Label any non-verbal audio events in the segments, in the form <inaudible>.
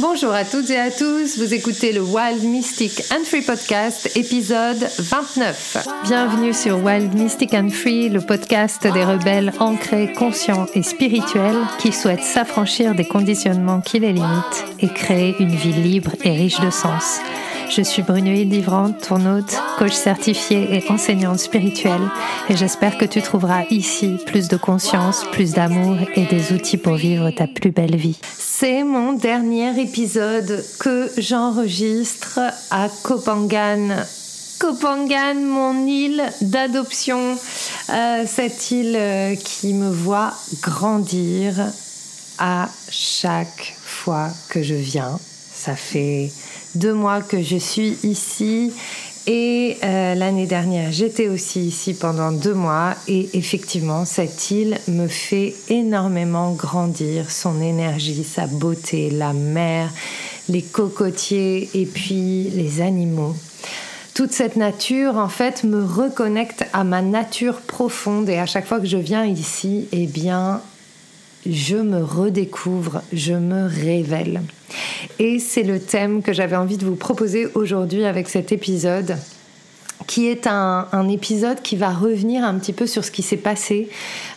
Bonjour à toutes et à tous, vous écoutez le Wild Mystic and Free Podcast, épisode 29. Bienvenue sur Wild Mystic and Free, le podcast des rebelles ancrés, conscients et spirituels qui souhaitent s'affranchir des conditionnements qui les limitent et créer une vie libre et riche de sens. Je suis Brunoïde Livrante, ton hôte, coach certifiée et enseignante spirituelle, et j'espère que tu trouveras ici plus de conscience, plus d'amour et des outils pour vivre ta plus belle vie. C'est mon dernier épisode que j'enregistre à Kopangan. Kopangan, mon île d'adoption, euh, cette île euh, qui me voit grandir à chaque fois que je viens. Ça fait deux mois que je suis ici. Et euh, l'année dernière, j'étais aussi ici pendant deux mois. Et effectivement, cette île me fait énormément grandir, son énergie, sa beauté, la mer, les cocotiers et puis les animaux. Toute cette nature, en fait, me reconnecte à ma nature profonde. Et à chaque fois que je viens ici, eh bien, je me redécouvre, je me révèle. Et c'est le thème que j'avais envie de vous proposer aujourd'hui avec cet épisode qui est un, épisode qui va revenir un petit peu sur ce qui s'est passé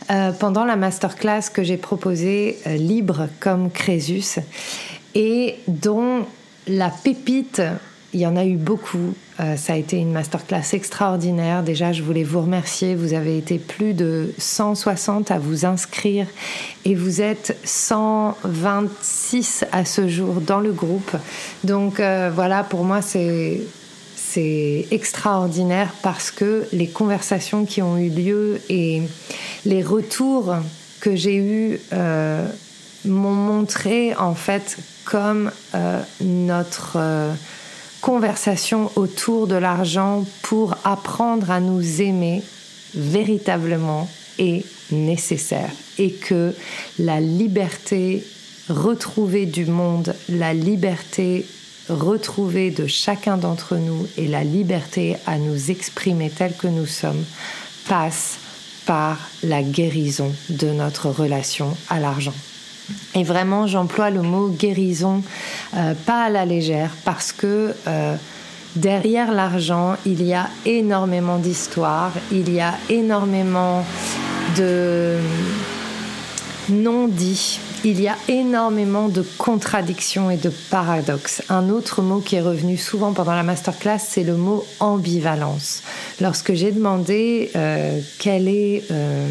euh, pendant la masterclass que j'ai proposée euh, libre comme Crésus et dont la pépite il y en a eu beaucoup. Euh, ça a été une masterclass extraordinaire. Déjà, je voulais vous remercier. Vous avez été plus de 160 à vous inscrire et vous êtes 126 à ce jour dans le groupe. Donc euh, voilà, pour moi, c'est c'est extraordinaire parce que les conversations qui ont eu lieu et les retours que j'ai eus euh, m'ont montré en fait comme notre conversation autour de l'argent pour apprendre à nous aimer véritablement est nécessaire et que la liberté retrouvée du monde, la liberté retrouvée de chacun d'entre nous et la liberté à nous exprimer tel que nous sommes passe par la guérison de notre relation à l'argent. Et vraiment, j'emploie le mot guérison, euh, pas à la légère, parce que euh, derrière l'argent, il y a énormément d'histoires, il y a énormément de non-dits, il y a énormément de contradictions et de paradoxes. Un autre mot qui est revenu souvent pendant la masterclass, c'est le mot ambivalence. Lorsque j'ai demandé euh, quelle est euh,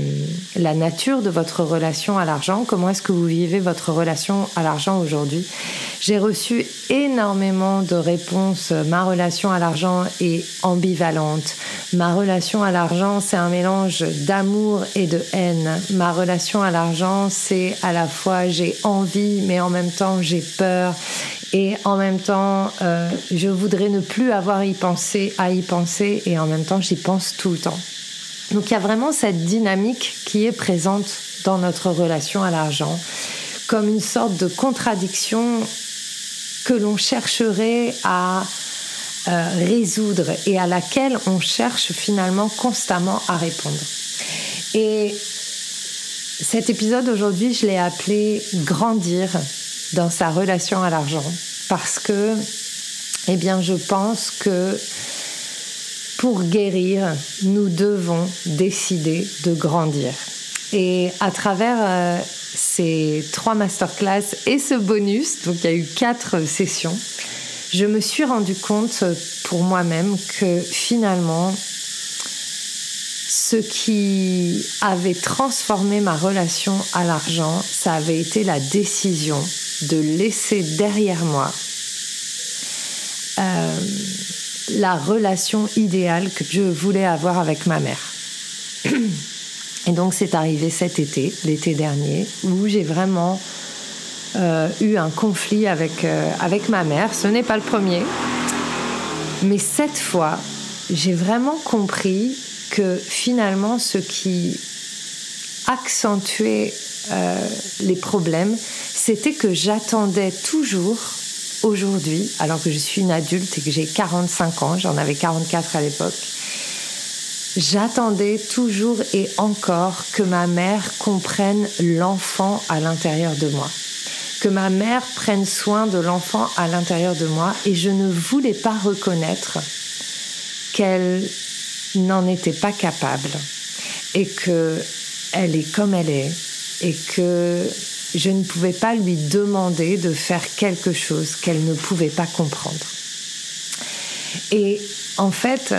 la nature de votre relation à l'argent, comment est-ce que vous vivez votre relation à l'argent aujourd'hui, j'ai reçu énormément de réponses. Ma relation à l'argent est ambivalente. Ma relation à l'argent, c'est un mélange d'amour et de haine. Ma relation à l'argent, c'est à la fois j'ai envie, mais en même temps j'ai peur. Et en même temps, euh, je voudrais ne plus avoir y penser, à y penser, et en même temps, j'y pense tout le temps. Donc il y a vraiment cette dynamique qui est présente dans notre relation à l'argent, comme une sorte de contradiction que l'on chercherait à euh, résoudre et à laquelle on cherche finalement constamment à répondre. Et cet épisode aujourd'hui, je l'ai appelé Grandir dans sa relation à l'argent parce que, eh bien, je pense que pour guérir, nous devons décider de grandir. Et à travers euh, ces trois masterclass et ce bonus, donc il y a eu quatre sessions, je me suis rendu compte pour moi-même que finalement, ce qui avait transformé ma relation à l'argent, ça avait été la décision de laisser derrière moi euh, la relation idéale que je voulais avoir avec ma mère. Et donc c'est arrivé cet été, l'été dernier, où j'ai vraiment euh, eu un conflit avec, euh, avec ma mère. Ce n'est pas le premier. Mais cette fois, j'ai vraiment compris que finalement, ce qui accentuait euh, les problèmes, c'était que j'attendais toujours aujourd'hui, alors que je suis une adulte et que j'ai 45 ans, j'en avais 44 à l'époque, J'attendais toujours et encore que ma mère comprenne l'enfant à l'intérieur de moi. que ma mère prenne soin de l'enfant à l'intérieur de moi et je ne voulais pas reconnaître qu'elle n'en était pas capable et que elle est comme elle est et que je ne pouvais pas lui demander de faire quelque chose qu'elle ne pouvait pas comprendre. Et en fait,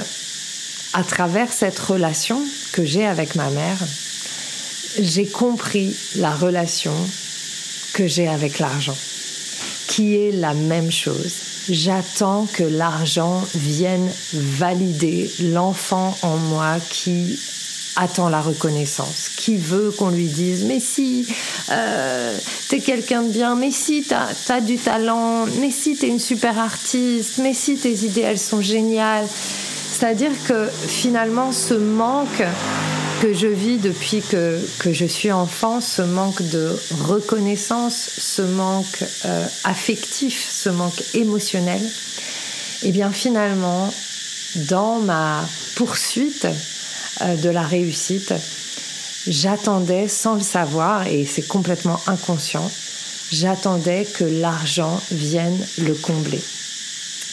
à travers cette relation que j'ai avec ma mère, j'ai compris la relation que j'ai avec l'argent, qui est la même chose. J'attends que l'argent vienne valider l'enfant en moi qui attend la reconnaissance, qui veut qu'on lui dise mais si euh, t'es quelqu'un de bien, mais si t'as as du talent, mais si t'es une super artiste, mais si tes idées elles sont géniales. C'est-à-dire que finalement ce manque que je vis depuis que, que je suis enfant, ce manque de reconnaissance, ce manque euh, affectif, ce manque émotionnel, et eh bien finalement, dans ma poursuite euh, de la réussite, j'attendais sans le savoir, et c'est complètement inconscient, j'attendais que l'argent vienne le combler.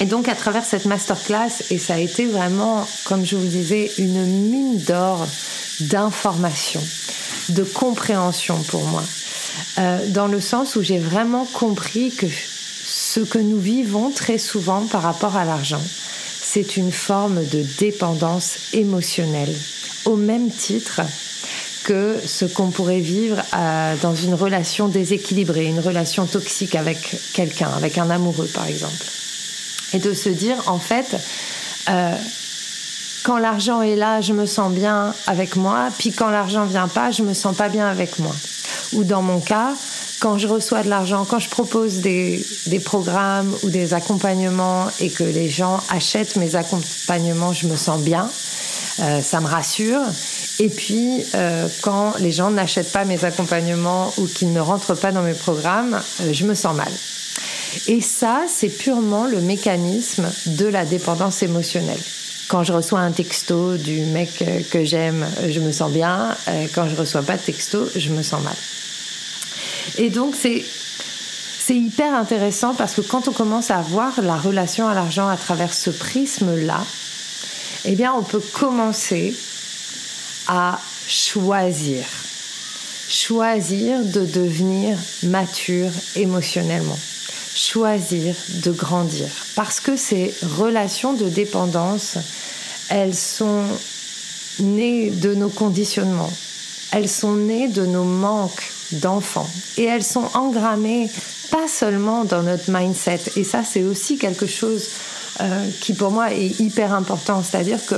Et donc à travers cette masterclass, et ça a été vraiment, comme je vous disais, une mine d'or d'information, de compréhension pour moi, euh, dans le sens où j'ai vraiment compris que ce que nous vivons très souvent par rapport à l'argent, c'est une forme de dépendance émotionnelle, au même titre que ce qu'on pourrait vivre euh, dans une relation déséquilibrée, une relation toxique avec quelqu'un, avec un amoureux par exemple. Et de se dire, en fait, euh, quand l'argent est là, je me sens bien avec moi, puis quand l'argent vient pas, je me sens pas bien avec moi. Ou dans mon cas, quand je reçois de l'argent, quand je propose des, programmes ou des accompagnements et que les gens achètent mes accompagnements, je me sens bien, euh, ça me rassure. Et puis, euh, quand les gens n'achètent pas mes accompagnements ou qu'ils ne rentrent pas dans mes programmes, euh, je me sens mal. Et ça, c'est purement le mécanisme de la dépendance émotionnelle. Quand je reçois un texto du mec euh, que j'aime, je me sens bien. Euh, quand je reçois pas de texto, je me sens mal. Et donc c'est c'est hyper intéressant parce que quand on commence à voir la relation à l'argent à travers ce prisme-là, eh bien, on peut commencer à choisir. Choisir de devenir mature émotionnellement. Choisir de grandir. Parce que ces relations de dépendance elles sont nées de nos conditionnements, elles sont nées de nos manques d'enfants et elles sont engrammées pas seulement dans notre mindset. Et ça, c'est aussi quelque chose euh, qui pour moi est hyper important, c'est-à-dire que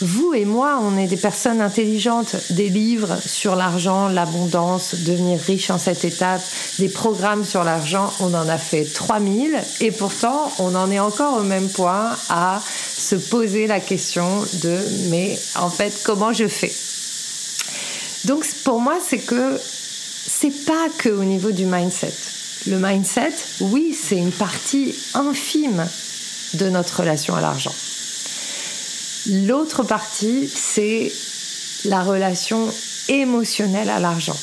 vous et moi, on est des personnes intelligentes, des livres sur l'argent, l'abondance, devenir riche en cette étape, des programmes sur l'argent, on en a fait 3000 et pourtant on en est encore au même point à se poser la question de mais en fait comment je fais? Donc pour moi c'est que c'est pas que au niveau du mindset. Le mindset, oui, c'est une partie infime de notre relation à l'argent. L'autre partie, c'est la relation émotionnelle à l'argent.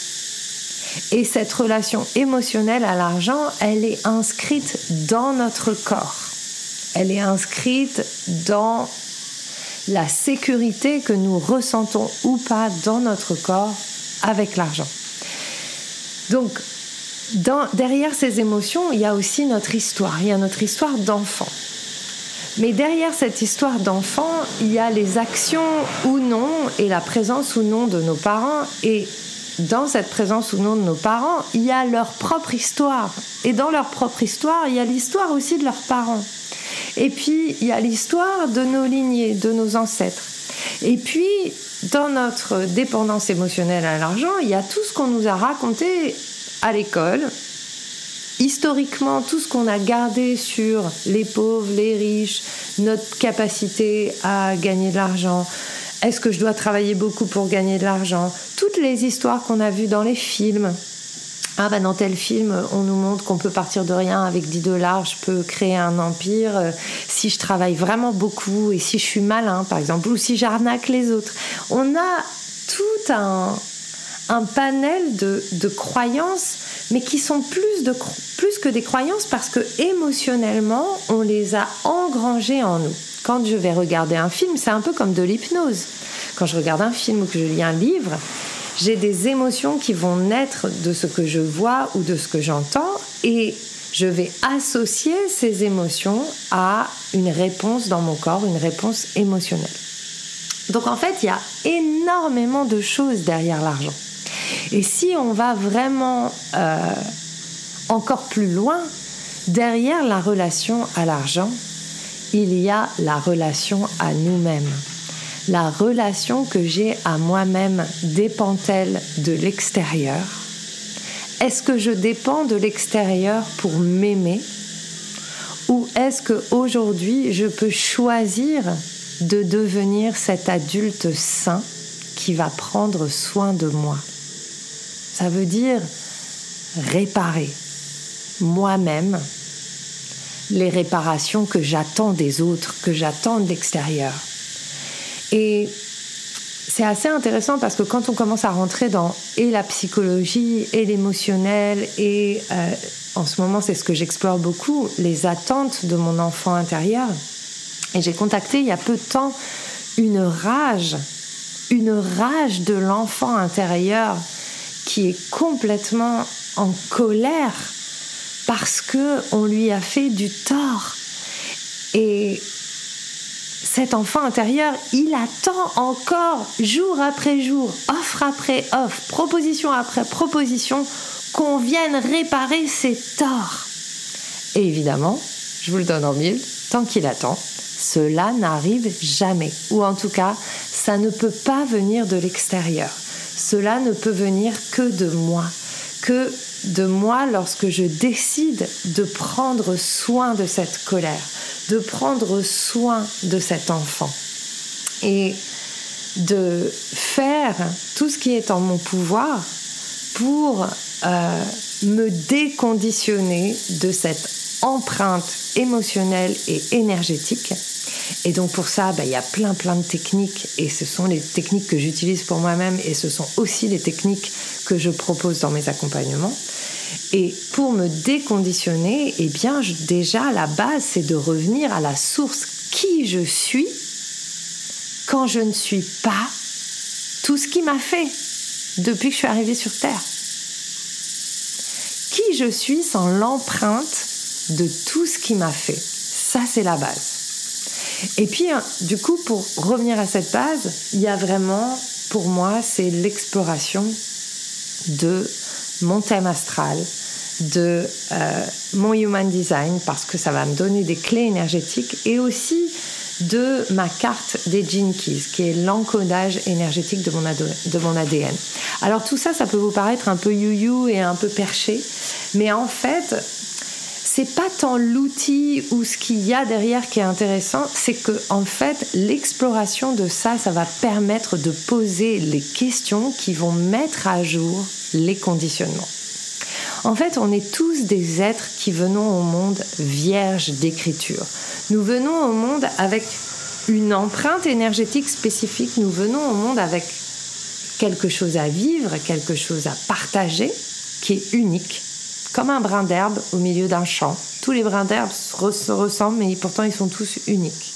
Et cette relation émotionnelle à l'argent, elle est inscrite dans notre corps. Elle est inscrite dans la sécurité que nous ressentons ou pas dans notre corps avec l'argent. Donc, derrière ces émotions, il y a aussi notre histoire. Il y a notre histoire d'enfant. Mais derrière cette histoire d'enfant, il y a les actions ou non et la présence ou non de nos parents. Et dans cette présence ou non de nos parents, il y a leur propre histoire. Et dans leur propre histoire, il y a l'histoire aussi de leurs parents. Et puis, il y a l'histoire de nos lignées, de nos ancêtres. Et puis, dans notre dépendance émotionnelle à l'argent, il y a tout ce qu'on nous a raconté à l'école, historiquement, tout ce qu'on a gardé sur les pauvres, les riches, notre capacité à gagner de l'argent, est-ce que je dois travailler beaucoup pour gagner de l'argent, toutes les histoires qu'on a vues dans les films. Ah ben dans tel film, on nous montre qu'on peut partir de rien avec 10 dollars, je peux créer un empire euh, si je travaille vraiment beaucoup et si je suis malin par exemple, ou si j'arnaque les autres. On a tout un, panel de croyances mais qui sont plus, que des croyances parce que émotionnellement, on les a engrangées en nous. Quand je vais regarder un film, c'est un peu comme de l'hypnose. Quand je regarde un film ou que je lis un livre, j'ai des émotions qui vont naître de ce que je vois ou de ce que j'entends et je vais associer ces émotions à une réponse dans mon corps, une réponse émotionnelle. Donc en fait, il y a énormément de choses derrière l'argent. Et si on va vraiment euh, encore plus loin, derrière la relation à l'argent, il y a la relation à nous-mêmes. La relation que j'ai à moi-même dépend-elle de l'extérieur? Est-ce que je dépends de l'extérieur pour m'aimer? Ou est-ce que aujourd'hui je peux choisir de devenir cet adulte sain qui va prendre soin de moi? Ça veut dire réparer moi-même les réparations que j'attends des autres, que j'attends de l'extérieur. Et c'est assez intéressant parce que quand on commence à rentrer dans et la psychologie et l'émotionnel et euh, en ce moment c'est ce que j'explore beaucoup, les attentes de mon enfant intérieur. Et j'ai contacté il y a peu de temps une rage, une rage de l'enfant intérieur qui est complètement en colère parce que on lui a fait du tort. Et cet enfant intérieur, il attend encore jour après jour, offre après offre, proposition après proposition, qu'on vienne réparer ses torts. Et évidemment, je vous le donne en mille, tant qu'il attend, cela n'arrive jamais. Ou en tout cas, ça ne peut pas venir de l'extérieur. Cela ne peut venir que de moi. Que de moi lorsque je décide de prendre soin de cette colère, de prendre soin de cet enfant et de faire tout ce qui est en mon pouvoir pour euh, me déconditionner de cette empreinte émotionnelle et énergétique. Et donc pour ça, bah, il y a plein plein de techniques et ce sont les techniques que j'utilise pour moi-même et ce sont aussi les techniques que je propose dans mes accompagnements. Et pour me déconditionner, eh bien, déjà, la base, c'est de revenir à la source qui je suis quand je ne suis pas tout ce qui m'a fait depuis que je suis arrivée sur Terre. Qui je suis sans l'empreinte de tout ce qui m'a fait. Ça, c'est la base. Et puis, hein, du coup, pour revenir à cette base, il y a vraiment, pour moi, c'est l'exploration de mon thème astral, de euh, mon human design, parce que ça va me donner des clés énergétiques, et aussi de ma carte des Gene Keys, qui est l'encodage énergétique de mon, de mon ADN. Alors tout ça, ça peut vous paraître un peu you-you et un peu perché, mais en fait, c'est pas tant l'outil ou ce qu'il y a derrière qui est intéressant, c'est que en fait l'exploration de ça, ça va permettre de poser les questions qui vont mettre à jour les conditionnements. En fait, on est tous des êtres qui venons au monde vierges d'écriture. Nous venons au monde avec une empreinte énergétique spécifique. Nous venons au monde avec quelque chose à vivre, quelque chose à partager qui est unique, comme un brin d'herbe au milieu d'un champ. Tous les brins d'herbe se ressemblent, mais pourtant ils sont tous uniques.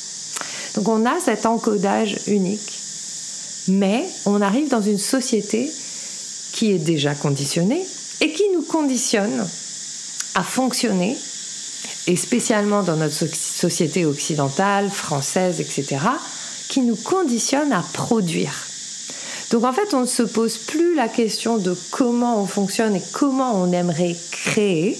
Donc on a cet encodage unique, mais on arrive dans une société qui est déjà conditionnée et qui nous conditionne à fonctionner, et spécialement dans notre société occidentale, française, etc., qui nous conditionne à produire. Donc en fait, on ne se pose plus la question de comment on fonctionne et comment on aimerait créer.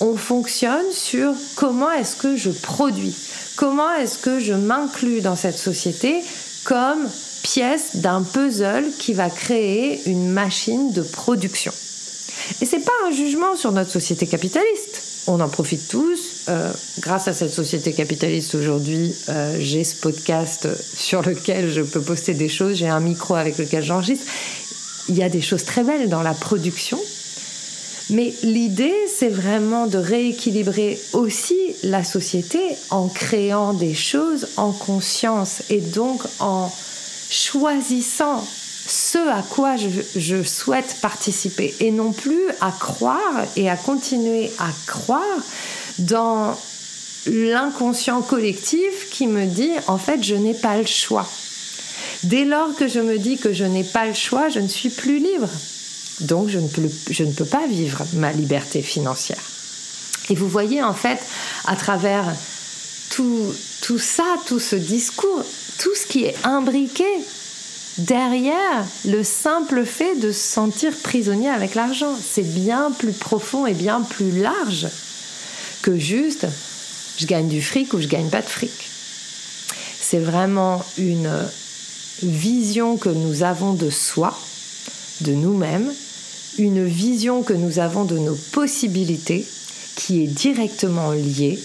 On fonctionne sur comment est-ce que je produis, comment est-ce que je m'inclus dans cette société comme pièce d'un puzzle qui va créer une machine de production. Et c'est pas un jugement sur notre société capitaliste. On en profite tous. Euh, grâce à cette société capitaliste aujourd'hui, euh, j'ai ce podcast sur lequel je peux poster des choses. J'ai un micro avec lequel j'enregistre. Il y a des choses très belles dans la production. Mais l'idée, c'est vraiment de rééquilibrer aussi la société en créant des choses en conscience et donc en choisissant ce à quoi je, souhaite participer et non plus à croire et à continuer à croire dans l'inconscient collectif qui me dit en fait je n'ai pas le choix. Dès lors que je me dis que je n'ai pas le choix, je ne suis plus libre. Donc je ne peux, je ne peux pas vivre ma liberté financière. Et vous voyez en fait à travers tout, tout ça, tout ce discours, tout ce qui est imbriqué derrière le simple fait de se sentir prisonnier avec l'argent. C'est bien plus profond et bien plus large que juste je gagne du fric ou je gagne pas de fric. C'est vraiment une vision que nous avons de soi, de nous-mêmes, une vision que nous avons de nos possibilités qui est directement liée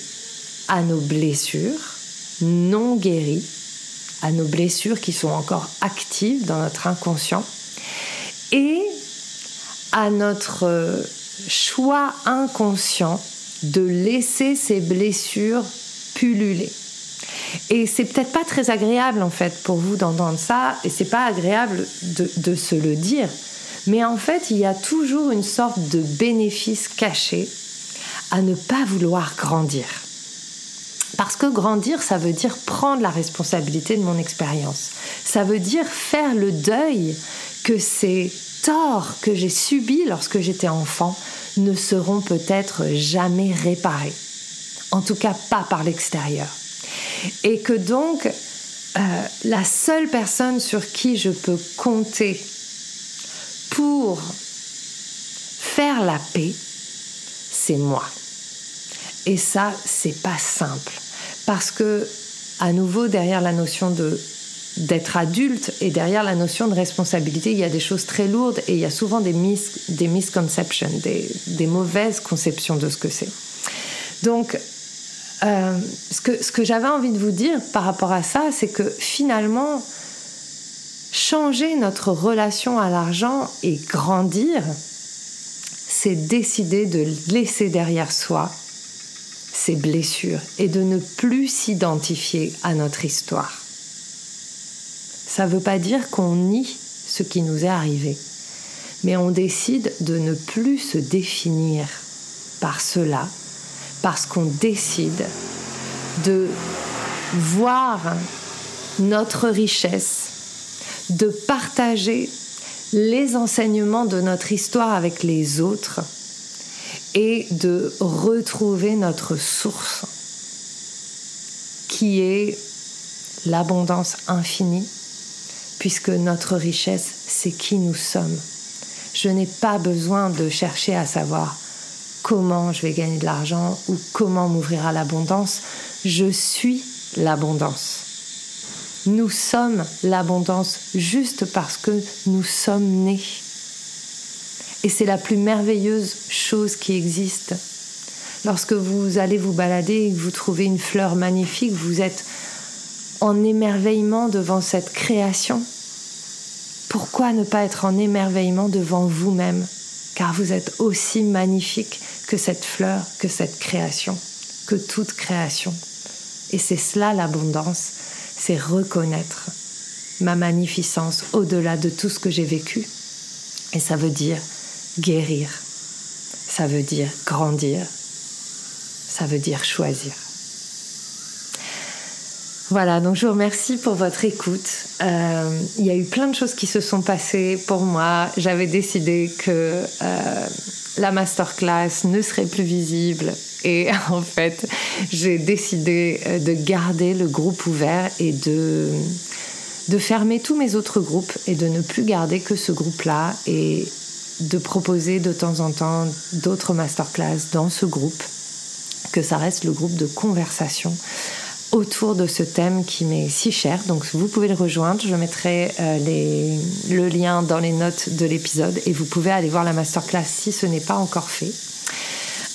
à nos blessures non guéries à nos blessures qui sont encore actives dans notre inconscient et à notre choix inconscient de laisser ces blessures pulluler. Et c'est peut-être pas très agréable en fait pour vous d'entendre ça, et c'est pas agréable de, de, se le dire, mais en fait il y a toujours une sorte de bénéfice caché à ne pas vouloir grandir. Parce que grandir, ça veut dire prendre la responsabilité de mon expérience. Ça veut dire faire le deuil que ces torts que j'ai subis lorsque j'étais enfant ne seront peut-être jamais réparés. En tout cas, pas par l'extérieur. Et que donc, euh, la seule personne sur qui je peux compter pour faire la paix, c'est moi. Et ça, c'est pas simple. Parce que, à nouveau, derrière la notion de d'être adulte et derrière la notion de responsabilité, il y a des choses très lourdes et il y a souvent des, des misconceptions, des, des, mauvaises conceptions de ce que c'est. Donc, euh, ce que, ce que j'avais envie de vous dire par rapport à ça, c'est que finalement, changer notre relation à l'argent et grandir, c'est décider de laisser derrière soi ses blessures et de ne plus s'identifier à notre histoire. Ça ne veut pas dire qu'on nie ce qui nous est arrivé, mais on décide de ne plus se définir par cela, parce qu'on décide de voir notre richesse, de partager les enseignements de notre histoire avec les autres et de retrouver notre source qui est l'abondance infinie, puisque notre richesse, c'est qui nous sommes. Je n'ai pas besoin de chercher à savoir comment je vais gagner de l'argent ou comment m'ouvrir à l'abondance. Je suis l'abondance. Nous sommes l'abondance juste parce que nous sommes nés. Et c'est la plus merveilleuse chose qui existe. Lorsque vous allez vous balader et que vous trouvez une fleur magnifique, vous êtes en émerveillement devant cette création. Pourquoi ne pas être en émerveillement devant vous-même? Car vous êtes aussi magnifique que cette fleur, que cette création, que toute création. Et c'est cela l'abondance, c'est reconnaître ma magnificence au-delà de tout ce que j'ai vécu. Et ça veut dire Guérir, ça veut dire grandir, ça veut dire choisir. Voilà, donc je vous remercie pour votre écoute. Euh, il y a eu plein de choses qui se sont passées pour moi. J'avais décidé que euh, la masterclass ne serait plus visible et <laughs> en fait, j'ai décidé euh, de garder le groupe ouvert et de, de fermer tous mes autres groupes et de ne plus garder que ce groupe-là. Et de proposer de temps en temps d'autres masterclass dans ce groupe, que ça reste le groupe de conversation autour de ce thème qui m'est si cher. Donc vous pouvez le rejoindre, je mettrai euh, le lien dans les notes de l'épisode et vous pouvez aller voir la masterclass si ce n'est pas encore fait.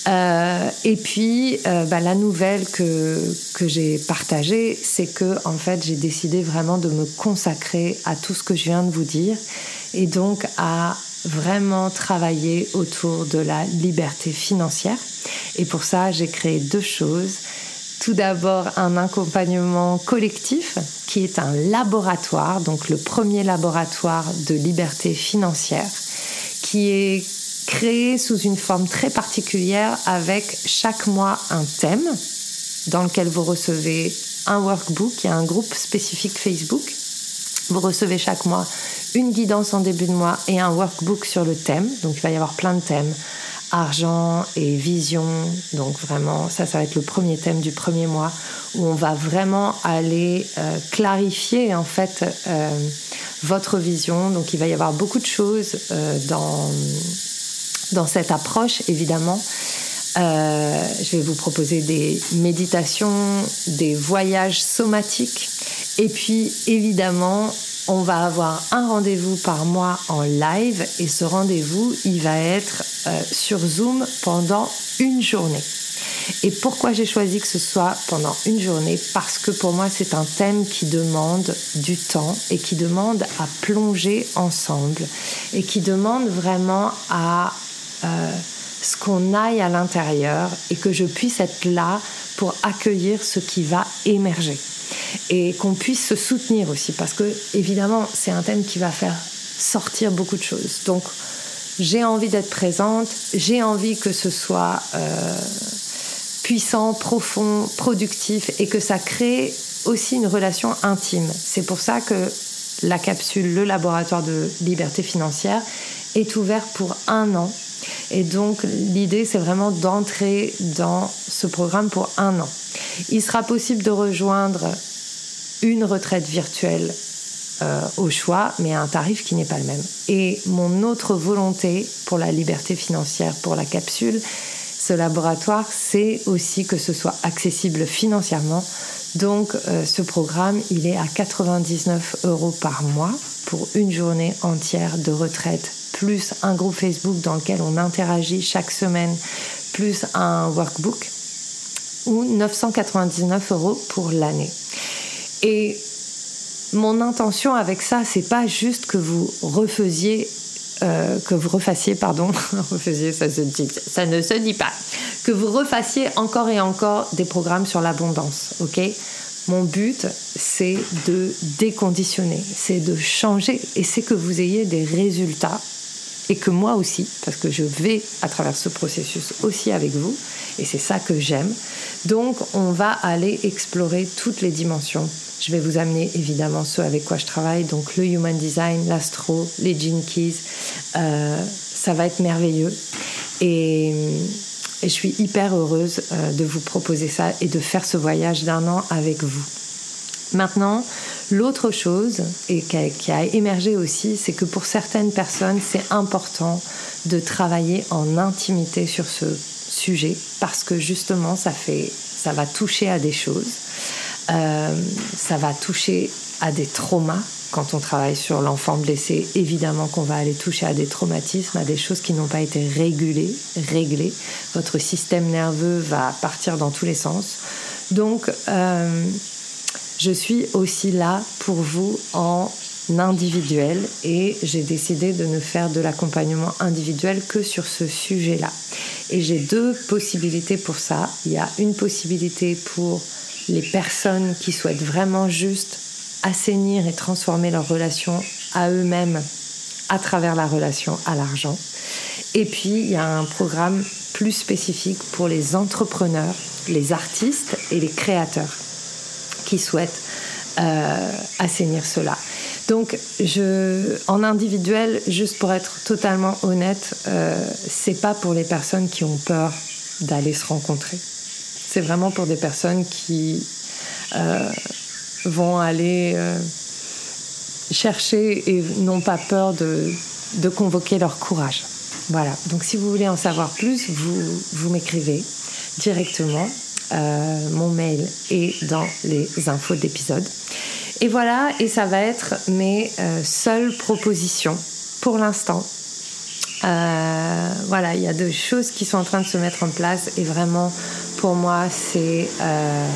Euh, et puis, euh, bah, la nouvelle que, que j'ai partagée, c'est que en fait, j'ai décidé vraiment de me consacrer à tout ce que je viens de vous dire et donc à vraiment travailler autour de la liberté financière. Et pour ça, j'ai créé deux choses. Tout d'abord un accompagnement collectif qui est un laboratoire, donc le premier laboratoire de liberté financière, qui est créé sous une forme très particulière avec chaque mois un thème dans lequel vous recevez un workbook et un groupe spécifique Facebook. Vous recevez chaque mois une guidance en début de mois et un workbook sur le thème. Donc il va y avoir plein de thèmes. Argent et vision. Donc vraiment, ça, ça va être le premier thème du premier mois où on va vraiment aller euh, clarifier en fait euh, votre vision. Donc il va y avoir beaucoup de choses euh, dans, dans cette approche, évidemment. je vais vous proposer des méditations, des voyages somatiques et puis évidemment on va avoir un rendez-vous par mois en live et ce rendez-vous, il va être euh, sur Zoom pendant une journée. Et pourquoi j'ai choisi que ce soit pendant une journée? Parce que pour moi, c'est un thème qui demande du temps et qui demande à plonger ensemble et qui demande vraiment à euh, ce qu'on aille à l'intérieur et que je puisse être là pour accueillir ce qui va émerger et qu'on puisse se soutenir aussi parce que évidemment c'est un thème qui va faire sortir beaucoup de choses. Donc j'ai envie d'être présente, j'ai envie que ce soit euh, puissant, profond, productif et que ça crée aussi une relation intime. C'est pour ça que la capsule, le laboratoire de liberté financière, est ouvert pour un an. Et donc l'idée, c'est vraiment d'entrer dans ce programme pour un an. Il sera possible de rejoindre une retraite virtuelle euh, au choix, mais à un tarif qui n'est pas le même. Et mon autre volonté pour la liberté financière, pour la capsule, ce laboratoire, c'est aussi que ce soit accessible financièrement. Donc euh, ce programme, il est à 99 euros par mois pour une journée entière de retraite, plus un groupe Facebook dans lequel on interagit chaque semaine, plus un workbook, ou 999 euros pour l'année. Et mon intention avec ça, c'est pas juste que vous refaisiez, euh, que vous refassiez, pardon, <laughs> refaisiez, ça, ça ne se dit pas, que vous refassiez encore et encore des programmes sur l'abondance, Mon but, c'est de déconditionner, c'est de changer, et c'est que vous ayez des résultats, et que moi aussi, parce que je vais à travers ce processus aussi avec vous, et c'est ça que j'aime. Donc, on va aller explorer toutes les dimensions je vais vous amener évidemment ceux avec quoi je travaille, donc le Human Design, l'Astro, les Gene Keys. Euh, ça va être merveilleux. Et, je suis hyper heureuse euh, de vous proposer ça et de faire ce voyage d'un an avec vous. Maintenant, l'autre chose et qui a, émergé aussi, c'est que pour certaines personnes, c'est important de travailler en intimité sur ce sujet parce que justement, ça fait, ça va toucher à des choses. Euh, ça va toucher à des traumas. Quand on travaille sur l'enfant blessé, évidemment qu'on va aller toucher à des traumatismes, à des choses qui n'ont pas été régulées, réglées. Votre système nerveux va partir dans tous les sens. Donc, euh, je suis aussi là pour vous en individuel et j'ai décidé de ne faire de l'accompagnement individuel que sur ce sujet-là. Et j'ai deux possibilités pour ça. Il y a une possibilité pour les personnes qui souhaitent vraiment juste assainir et transformer leur relation à eux-mêmes à travers la relation à l'argent. Et puis, il y a un programme plus spécifique pour les entrepreneurs, les artistes et les créateurs qui souhaitent euh, assainir cela. Donc, en individuel, juste pour être totalement honnête, euh, c'est pas pour les personnes qui ont peur d'aller se rencontrer. C'est vraiment pour des personnes qui euh, vont aller euh, chercher et n'ont pas peur de, convoquer leur courage. Voilà, donc si vous voulez en savoir plus, vous m'écrivez directement. Euh, mon mail est dans les infos d'épisode. Et voilà, et ça va être mes seules propositions pour l'instant. voilà, il y a deux choses qui sont en train de se mettre en place et vraiment pour moi, c'est euh,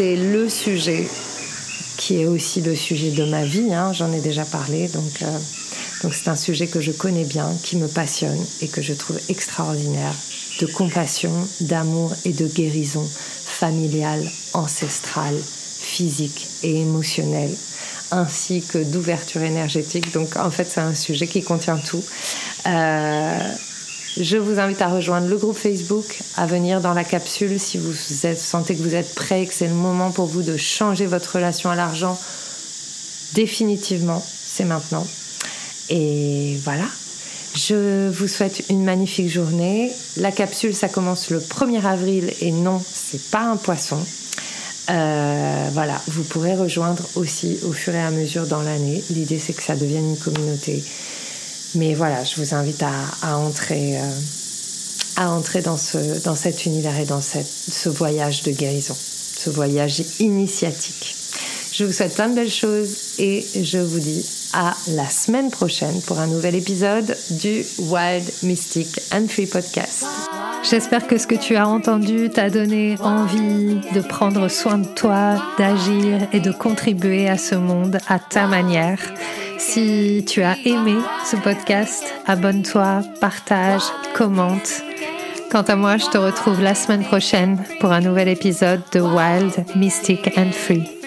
le sujet qui est aussi le sujet de ma vie. Hein. J'en ai déjà parlé, euh, donc c'est un sujet que je connais bien, qui me passionne et que je trouve extraordinaire de compassion, d'amour et de guérison familiale, ancestrale, physique et émotionnelle, ainsi que d'ouverture énergétique. Donc en fait c'est un sujet qui contient tout. Euh, je vous invite à rejoindre le groupe Facebook, à venir dans la capsule si vous sentez que vous êtes prêt et que c'est le moment pour vous de changer votre relation à l'argent. Définitivement, c'est maintenant. Et voilà. Je vous souhaite une magnifique journée. La capsule, ça commence le 1er avril et non, c'est pas un poisson. Euh, voilà, vous pourrez rejoindre aussi au fur et à mesure dans l'année. L'idée, c'est que ça devienne une communauté mais voilà, je vous invite à, entrer, euh, à entrer dans, ce, dans cet univers et dans ce voyage de guérison, ce voyage initiatique. Je vous souhaite plein de belles choses et je vous dis à la semaine prochaine pour un nouvel épisode du Wild Mystic and Free Podcast. J'espère que ce que tu as entendu t'a donné envie de prendre soin de toi, d'agir et de contribuer à ce monde à ta manière. Si tu as aimé ce podcast, abonne-toi, partage, commente. Quant à moi, je te retrouve la semaine prochaine pour un nouvel épisode de Wild, Mystic and Free.